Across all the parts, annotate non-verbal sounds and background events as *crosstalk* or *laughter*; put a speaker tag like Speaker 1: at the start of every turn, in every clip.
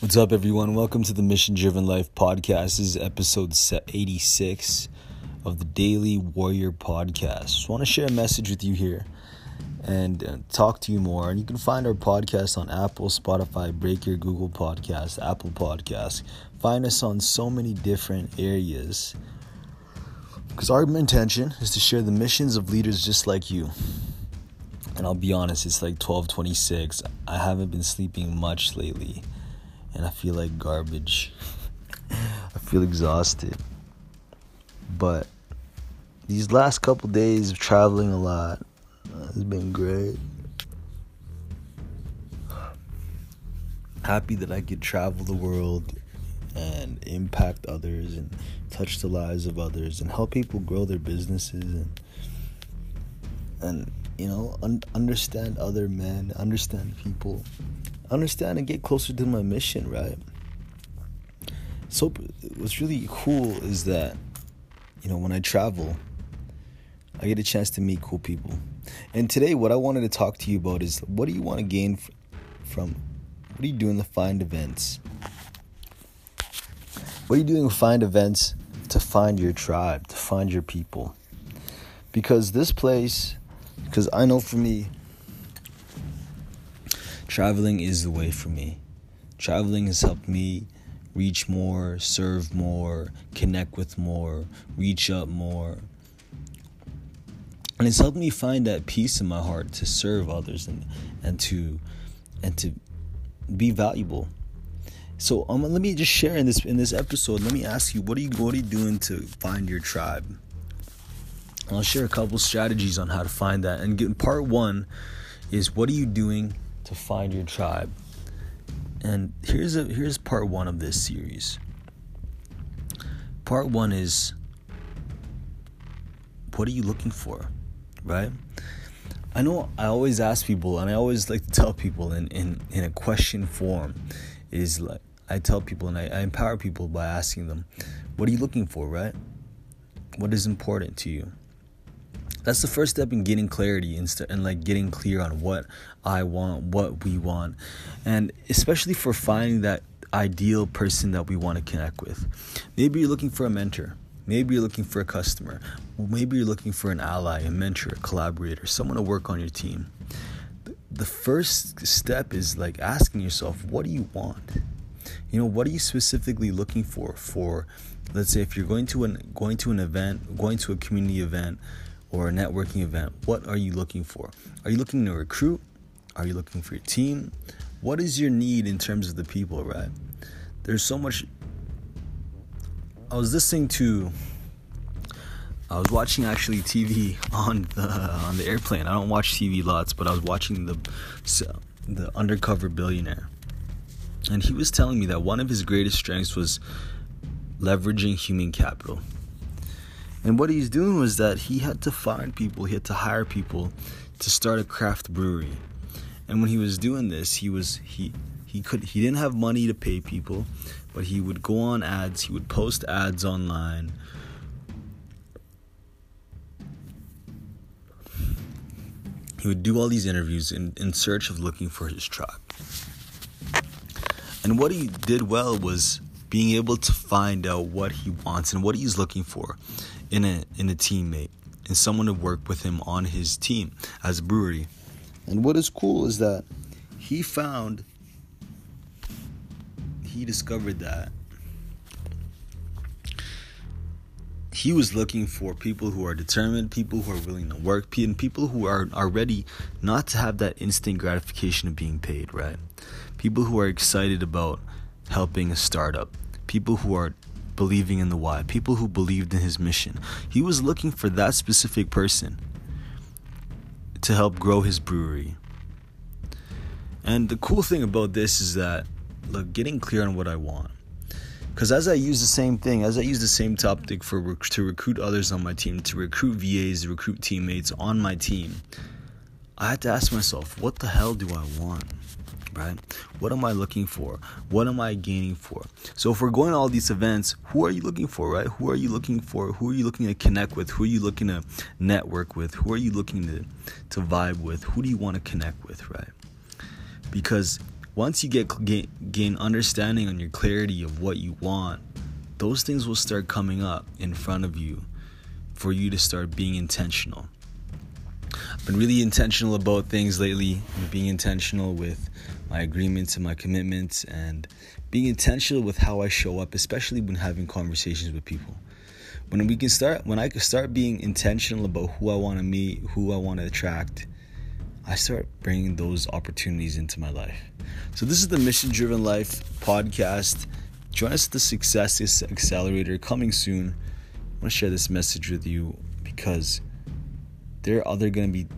Speaker 1: What's up, everyone? Welcome to the Mission Driven Life podcast. This is episode 86 of the Daily Warrior podcast. Just want to share a message with you here and uh, talk to you more. And you can find our podcast on Apple, Spotify, Breaker, Google Podcast, Apple Podcast. Find us on so many different areas. Because our intention is to share the missions of leaders just like you. And I'll be honest, it's like 1226. I haven't been sleeping much lately and I feel like garbage. *laughs* I feel exhausted. But these last couple days of traveling a lot uh, has been great. Happy that I could travel the world and impact others and touch the lives of others and help people grow their businesses and and you know un- understand other men, understand people understand and get closer to my mission, right? So what's really cool is that you know when I travel, I get a chance to meet cool people. And today, what I wanted to talk to you about is what do you want to gain from? What are you doing to find events? What are you doing to find events to find your tribe, to find your people? Because this place, because I know for me, traveling is the way for me. Traveling has helped me reach more, serve more, connect with more, reach up more. And it's helped me find that peace in my heart to serve others and, and to and to be valuable. So um, let me just share in this in this episode. Let me ask you, what are you what are you doing to find your tribe? And I'll share a couple strategies on how to find that. And get, part one is what are you doing to find your tribe. And here's a here's part 1 of this series. Part 1 is what are you looking for? Right? I know I always ask people and I always like to tell people in in, in a question form is like I tell people and I, I empower people by asking them, what are you looking for, right? What is important to you? That's the first step in getting clarity and, st- and like getting clear on what I want, what we want, and especially for finding that ideal person that we want to connect with. Maybe you're looking for a mentor. Maybe you're looking for a customer. Maybe you're looking for an ally, a mentor, a collaborator, someone to work on your team. The first step is like asking yourself, what do you want? You know, what are you specifically looking for? For, let's say, if you're going to an going to an event, going to a community event, or a networking event, what are you looking for? Are you looking to recruit? Are you looking for your team? What is your need in terms of the people, right? There's so much. I was listening to. I was watching actually TV *laughs* on the on the airplane. I don't watch TV lots, but I was watching the the undercover billionaire, and he was telling me that one of his greatest strengths was leveraging human capital. And what he's doing was that he had to find people, he had to hire people to start a craft brewery. And when he was doing this, he was he he could he didn't have money to pay people, but he would go on ads, he would post ads online. He would do all these interviews in, in search of looking for his tribe. And what he did well was being able to find out what he wants and what he's looking for in a in a teammate and someone to work with him on his team as a brewery. And what is cool is that he found he discovered that he was looking for people who are determined, people who are willing to work, and people who are, are ready not to have that instant gratification of being paid, right? People who are excited about helping a startup, people who are believing in the why, people who believed in his mission. He was looking for that specific person to help grow his brewery. And the cool thing about this is that, look, getting clear on what I want. Because as I use the same thing, as I use the same topic for to recruit others on my team, to recruit VAs, recruit teammates on my team, I had to ask myself, what the hell do I want? right? What am I looking for? What am I gaining for? So if we're going to all these events, who are you looking for, right? Who are you looking for? Who are you looking to connect with? Who are you looking to network with? Who are you looking to to vibe with? Who do you want to connect with, right? Because once you get gain, gain understanding on your clarity of what you want, those things will start coming up in front of you for you to start being intentional. Been really intentional about things lately, being intentional with my agreements and my commitments, and being intentional with how I show up, especially when having conversations with people. When we can start, when I can start being intentional about who I want to meet, who I want to attract, I start bringing those opportunities into my life. So this is the Mission Driven Life podcast. Join us at the Success Accelerator coming soon. I want to share this message with you because there are other going to be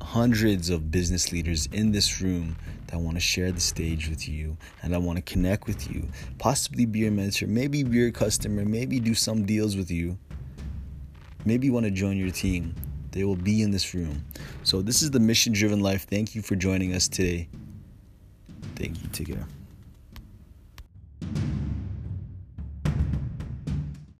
Speaker 1: hundreds of business leaders in this room that want to share the stage with you and I want to connect with you, possibly be your mentor, maybe be your customer, maybe do some deals with you, maybe you want to join your team. They will be in this room. So, this is the mission driven life. Thank you for joining us today. Thank you. Take care.